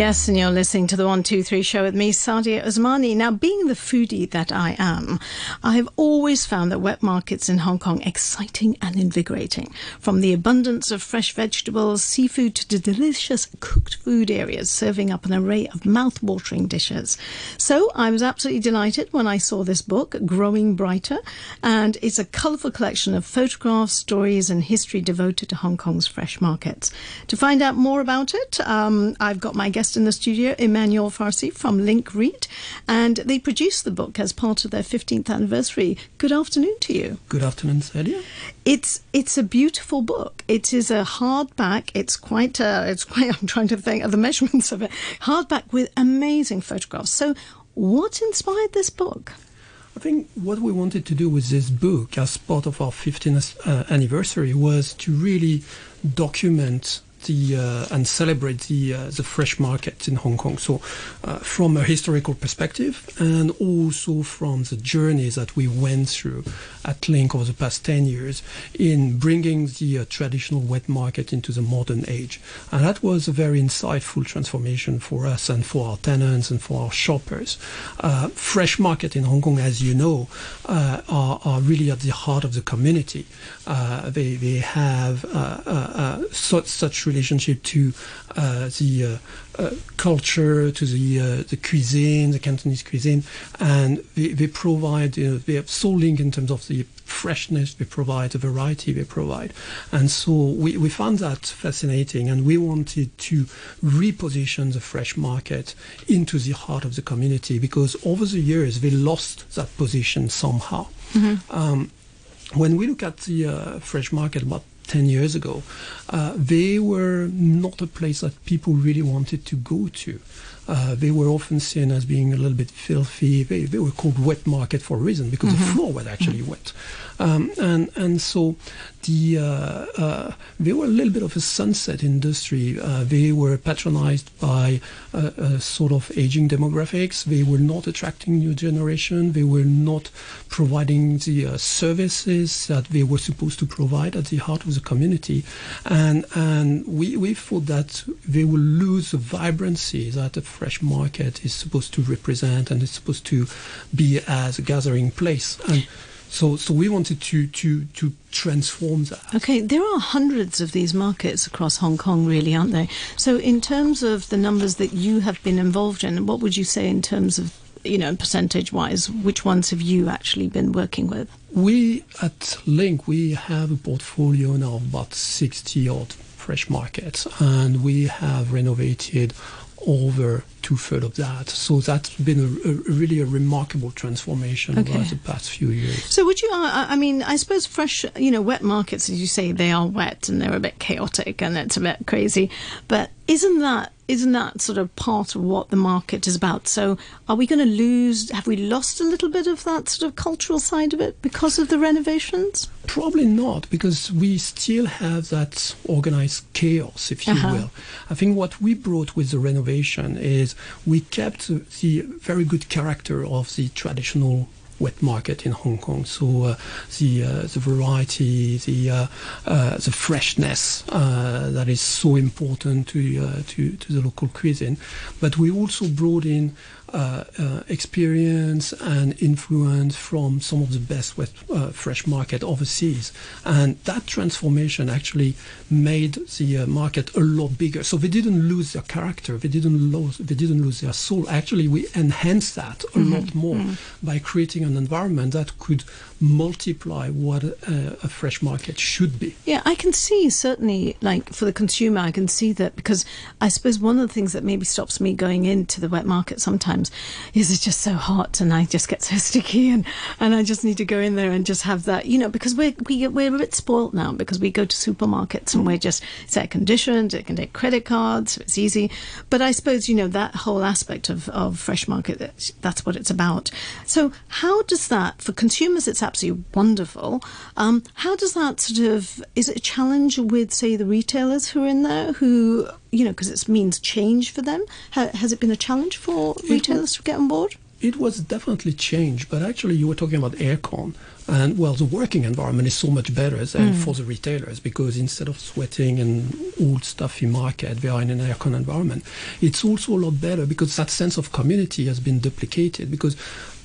Yes, and you're listening to the 123 show with me, Sadia Osmani. Now, being the foodie that I am, I've always found that wet markets in Hong Kong exciting and invigorating. From the abundance of fresh vegetables, seafood, to the delicious cooked food areas serving up an array of mouth-watering dishes. So I was absolutely delighted when I saw this book, Growing Brighter, and it's a colourful collection of photographs, stories, and history devoted to Hong Kong's fresh markets. To find out more about it, um, I've got my guest guest in the studio, Emmanuel Farcis from Link REIT, and they produced the book as part of their 15th anniversary. Good afternoon to you. Good afternoon, Celia. It's it's a beautiful book. It is a hardback. It's quite uh, it's quite. I'm trying to think of the measurements of it. Hardback with amazing photographs. So, what inspired this book? I think what we wanted to do with this book as part of our 15th uh, anniversary was to really document the uh, and celebrate the uh, the fresh market in Hong Kong. So, uh, from a historical perspective, and also from the journey that we went through at Link over the past ten years in bringing the uh, traditional wet market into the modern age, and that was a very insightful transformation for us and for our tenants and for our shoppers. Uh, fresh market in Hong Kong, as you know, uh, are, are really at the heart of the community. they they have such such relationship to uh, the uh, uh, culture, to the the cuisine, the Cantonese cuisine, and they, they provide you know, they have so link in terms of the freshness they provide, the variety they provide. And so we, we found that fascinating and we wanted to reposition the fresh market into the heart of the community because over the years they lost that position somehow. Mm-hmm. Um, when we look at the uh, fresh market about 10 years ago, uh, they were not a place that people really wanted to go to. Uh, they were often seen as being a little bit filthy. They, they were called wet market for a reason because mm-hmm. the floor was actually mm-hmm. wet. Um, and and so the uh, uh, they were a little bit of a sunset industry. Uh, they were patronized by a sort of aging demographics. They were not attracting new generation. They were not providing the uh, services that they were supposed to provide at the heart of the community. And and we, we thought that they will lose the vibrancy that a fresh market is supposed to represent and is supposed to be as a gathering place. And so, so we wanted to, to, to transform that. Okay, there are hundreds of these markets across Hong Kong, really, aren't there? So, in terms of the numbers that you have been involved in, what would you say in terms of, you know, percentage wise, which ones have you actually been working with? We at Link, we have a portfolio now of about 60 odd fresh markets, and we have renovated over two thirds of that. So that's been a, a, really a remarkable transformation okay. over the past few years. So would you? I mean, I suppose fresh, you know, wet markets, as you say, they are wet and they're a bit chaotic and it's a bit crazy. But isn't that isn't that sort of part of what the market is about? So are we going to lose? Have we lost a little bit of that sort of cultural side of it because of the renovations? Probably not, because we still have that organized chaos, if you uh-huh. will. I think what we brought with the renovation is we kept the very good character of the traditional wet market in Hong Kong. So uh, the uh, the variety, the uh, the freshness that is so important to to to the local cuisine. But we also brought in experience and influence from some of the best wet, uh, fresh market overseas. And that transformation actually made the uh, market a lot bigger. So they didn't lose their character, they didn't lose, they didn't lose their soul. Actually, we enhanced that a mm-hmm. lot more mm-hmm. by creating an environment that could multiply what a, a, fresh market should be. Yeah, I can see certainly, like for the consumer, I can see that because I suppose one of the things that maybe stops me going into the wet market sometimes is it's just so hot and I just get so sticky and, and I just need to go in there and just have that, you know, because we're, we, we're a bit spoilt now because we go to supermarkets and we're just, it's air conditioned, it can take credit cards, so it's easy. But I suppose, you know, that whole aspect of, of fresh market, that's, that's what it's about. So how does that, for consumers, it's absolutely wonderful. Um, how does that sort of is it a challenge with say the retailers who are in there who you know because it means change for them? has it been a challenge for retailers to get on board? it was definitely change, but actually you were talking about aircon, and well, the working environment is so much better than mm. for the retailers because instead of sweating and old stuffy market, they are in an aircon environment. It's also a lot better because that sense of community has been duplicated because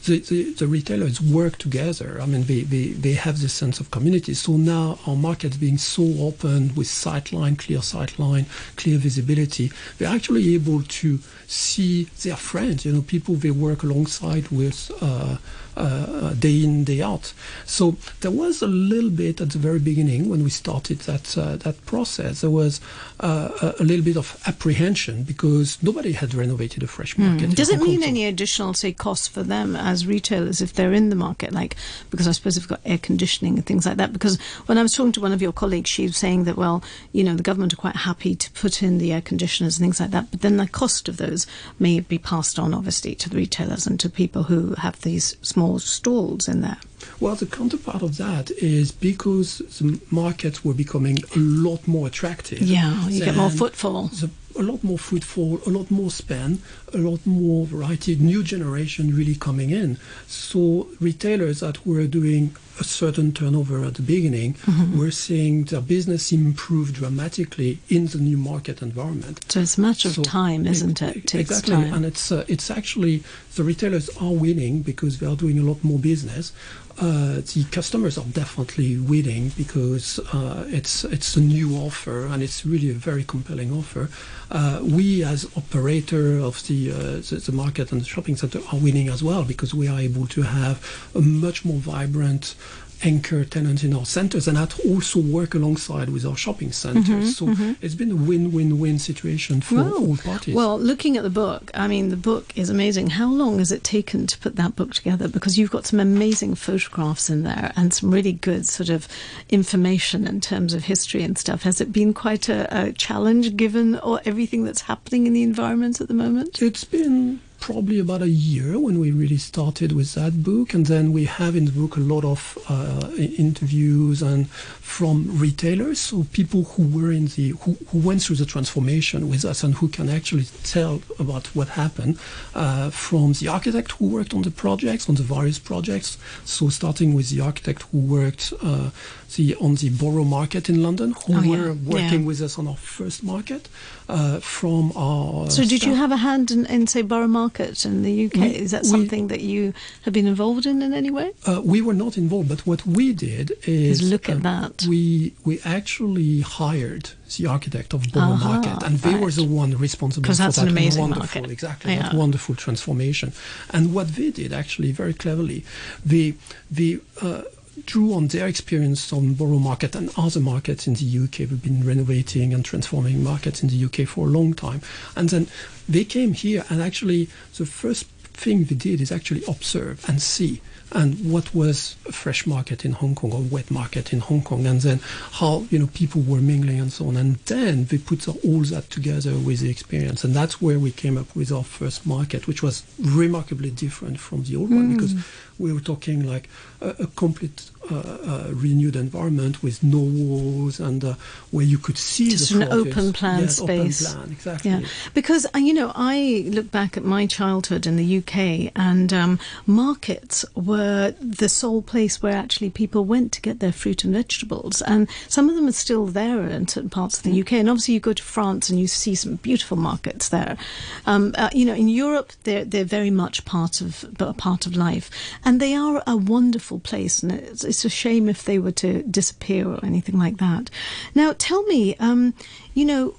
the, the, the, retailers work together. I mean, they, they, they have this sense of community. So now our markets being so open with sightline, clear sightline, clear visibility, they're actually able to see their friends, you know, people they work alongside with uh, uh, day in, day out. So there was a little bit at the very beginning when we started that uh, that process. There was uh, a little bit of apprehension because nobody had renovated a fresh market. Mm. Does it mean any additional, say, costs for them as retailers if they're in the market? Like because I suppose they've got air conditioning and things like that. Because when I was talking to one of your colleagues, she was saying that well, you know, the government are quite happy to put in the air conditioners and things like that, but then the cost of those may be passed on, obviously, to the retailers and to people who have these small stalls in there. Well, the counterpart of that is because the markets were becoming a lot more attractive. Yeah, you get more footfall. The, a lot more footfall, a lot more spend, a lot more variety, new generation really coming in. So retailers that were doing a certain turnover at the beginning, mm-hmm. we're seeing the business improve dramatically in the new market environment. So it's so of time, isn't it? it exactly, time. and it's uh, it's actually the retailers are winning because they are doing a lot more business. Uh, the customers are definitely winning because uh, it's it's a new offer and it's really a very compelling offer. Uh, we, as operator of the, uh, the, the market and the shopping center, are winning as well because we are able to have a much more vibrant anchor tenants in our centers and that also work alongside with our shopping centers. Mm-hmm, so mm-hmm. it's been a win-win-win situation for well, all parties. Well, looking at the book, I mean, the book is amazing. How long has it taken to put that book together? Because you've got some amazing photographs in there and some really good sort of information in terms of history and stuff. Has it been quite a, a challenge given all, everything that's happening in the environment at the moment? It's been probably about a year when we really started with that book. And then we have in the book a lot of uh, interviews and from retailers, so people who were in the who, who went through the transformation with us and who can actually tell about what happened. Uh, from the architect who worked on the projects, on the various projects. So starting with the architect who worked uh, the on the Borough Market in London, who oh, were yeah. working yeah. with us on our first market. Uh, from our so, did you have a hand in, in, say Borough Market in the UK? We, Is that we, something that you have been involved in in any way? Uh, we were not involved, but what we did is look at that. We we actually hired the architect of Borough uh-huh, Market, and they right. were the one responsible for that wonderful, market. exactly yeah. that wonderful transformation. And what they did actually very cleverly, they they. Uh, drew on their experience on Borough Market and other markets in the UK. We've been renovating and transforming markets in the UK for a long time. And then they came here, and actually, the first thing they did is actually observe and see and what was a fresh market in Hong Kong or wet market in Hong Kong, and then how you know people were mingling and so on, and then they put all that together with the experience, and that's where we came up with our first market, which was remarkably different from the old mm. one because we were talking like a, a complete uh, renewed environment with no walls and uh, where you could see just an open plan yes, space. Open plan, exactly. Yeah, because uh, you know, I look back at my childhood in the UK, and um, markets were the sole place where actually people went to get their fruit and vegetables, and some of them are still there in certain parts of the UK. And obviously, you go to France and you see some beautiful markets there. Um, uh, you know, in Europe, they're they're very much part of a part of life, and they are a wonderful place, and it's, it's a shame if they were to disappear or anything like that. Now, tell me, um, you know,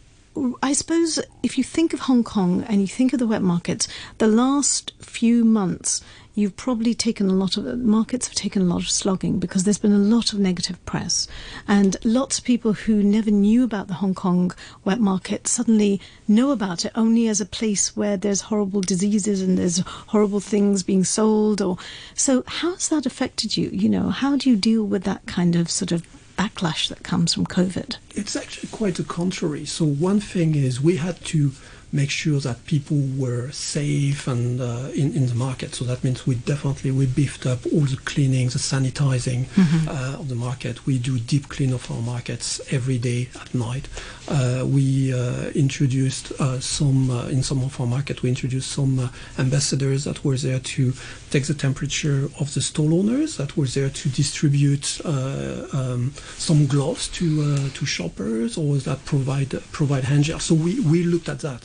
I suppose if you think of Hong Kong and you think of the wet markets, the last few months you've probably taken a lot of markets have taken a lot of slogging because there's been a lot of negative press. And lots of people who never knew about the Hong Kong wet market suddenly know about it only as a place where there's horrible diseases and there's horrible things being sold or so how's that affected you? You know how do you deal with that kind of sort of backlash that comes from covid. It's actually quite the contrary. So one thing is we had to make sure that people were safe and uh, in, in the market. So that means we definitely we beefed up all the cleaning, the sanitizing mm-hmm. uh, of the market. We do deep clean of our markets every day at night. Uh, we uh, introduced uh, some in some of our market. We introduced some ambassadors that were there to take the temperature of the stall owners, that were there to distribute um, some gloves to to shoppers, or that provide provide hand gel. So we we looked at that.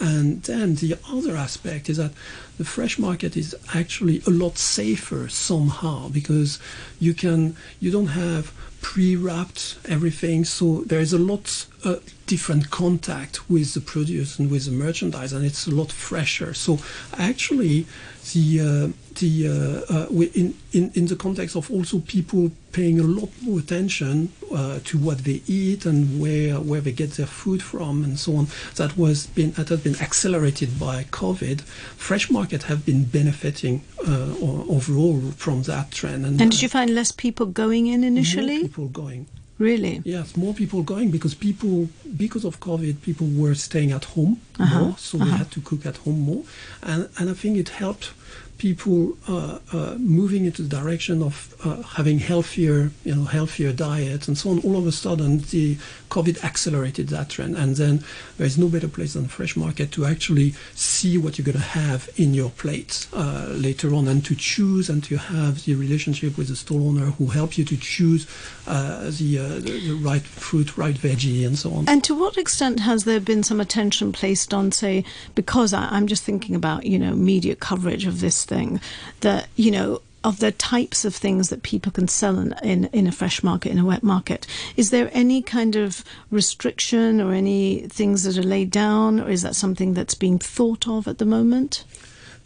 And then the other aspect is that the fresh market is actually a lot safer somehow because you can you don't have pre-wrapped everything so there is a lot uh, different contact with the produce and with the merchandise and it's a lot fresher so actually the uh, the uh, uh, in, in in the context of also people paying a lot more attention uh, to what they eat and where where they get their food from and so on. That was been that has been accelerated by COVID. Fresh market have been benefiting uh, overall from that trend. And, and did you find less people going in initially? More people going. Really? Yes, more people going because people, because of COVID, people were staying at home uh-huh. more, so uh-huh. they had to cook at home more, and and I think it helped people uh, uh, moving into the direction of uh, having healthier, you know, healthier diets and so on. All of a sudden, the COVID accelerated that trend, and then there is no better place than fresh market to actually see what you're going to have in your plate uh, later on, and to choose and to have the relationship with the stall owner who help you to choose uh, the, uh, the, the right fruit, right veggie, and so on. And to what extent has there been some attention placed on, say, because I, I'm just thinking about you know media coverage of this thing that you know of the types of things that people can sell in, in, in, a fresh market, in a wet market. Is there any kind of restriction or any things that are laid down, or is that something that's being thought of at the moment?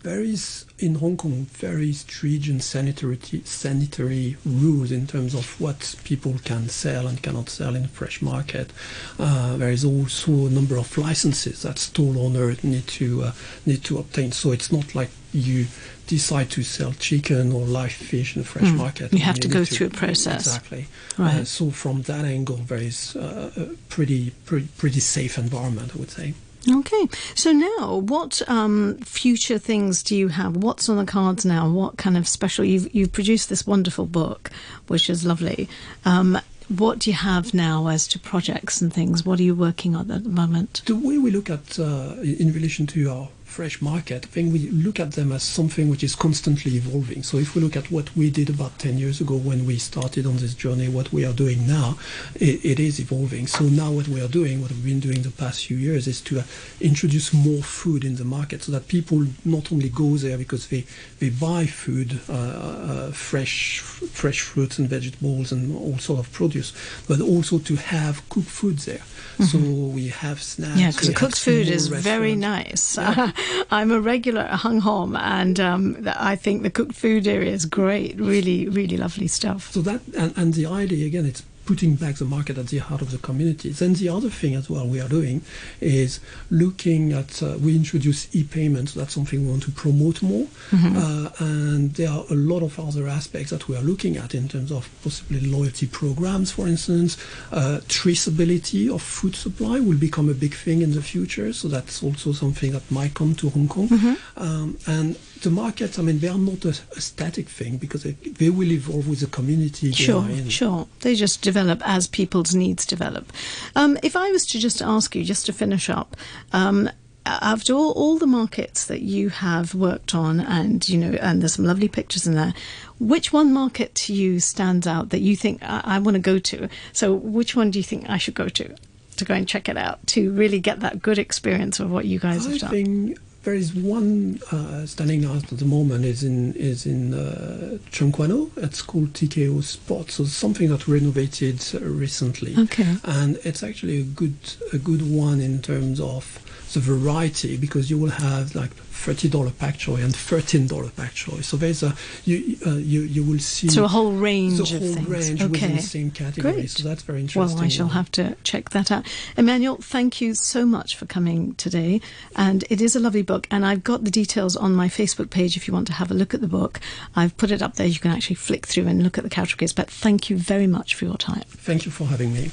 There is in Hong Kong very stringent sanitary sanitary rules in terms of what people can sell and cannot sell in a fresh market. Uh, there is also a number of licenses that stall owners need to uh, need to obtain. So it's not like you decide to sell chicken or live fish in the fresh mm. market. You have you to go to, through a process. Exactly. Right. Uh, so from that angle, there is uh, a pretty, pretty pretty safe environment, I would say. Okay, so now what um, future things do you have? What's on the cards now? What kind of special? You've you've produced this wonderful book, which is lovely. Um, what do you have now as to projects and things? What are you working on at the moment? The way we look at uh, in relation to our fresh market, I think we look at them as something which is constantly evolving. So if we look at what we did about 10 years ago when we started on this journey, what we are doing now, it, it is evolving. So now what we are doing, what we've been doing the past few years is to uh, introduce more food in the market so that people not only go there because they, they buy food, uh, uh, fresh, fresh fruits and vegetables and all sort of produce, but also to have cooked food there. Mm-hmm. So we have snacks. Yeah, because cooked food is very nice. Yeah. I'm a regular at Hung Hom, and um, I think the cooked food area is great. Really, really lovely stuff. So that and, and the idea again, it's putting back the market at the heart of the community. Then the other thing as well we are doing is looking at, uh, we introduce e-payments, that's something we want to promote more. Mm-hmm. Uh, and there are a lot of other aspects that we are looking at in terms of possibly loyalty programs, for instance. Uh, traceability of food supply will become a big thing in the future, so that's also something that might come to Hong Kong. Mm-hmm. Um, and the markets, I mean, they are not a, a static thing because they, they, will evolve with the community. Sure, sure. They just develop as people's needs develop. Um, if I was to just ask you, just to finish up, um, after all, all the markets that you have worked on, and you know, and there's some lovely pictures in there. Which one market to you stands out that you think I, I want to go to? So, which one do you think I should go to to go and check it out to really get that good experience of what you guys I have done? Think there is one uh, standing out at the moment is in is in uh, Tseung Kwan O. It's called TKO Spot. So something that renovated recently. Okay. And it's actually a good a good one in terms of the variety because you will have like $30 pak choi and $13 pak choi. So there's a you uh, you you will see so a whole range the whole of things. range okay. within the same category. Great. So that's very interesting. Well, I shall have to check that out. Emmanuel, thank you so much for coming today. And it is a lovely book, and I've got the details on my Facebook page if you want to have a look at the book. I've put it up there. You can actually flick through and look at the categories. But thank you very much for your time. Thank you for having me.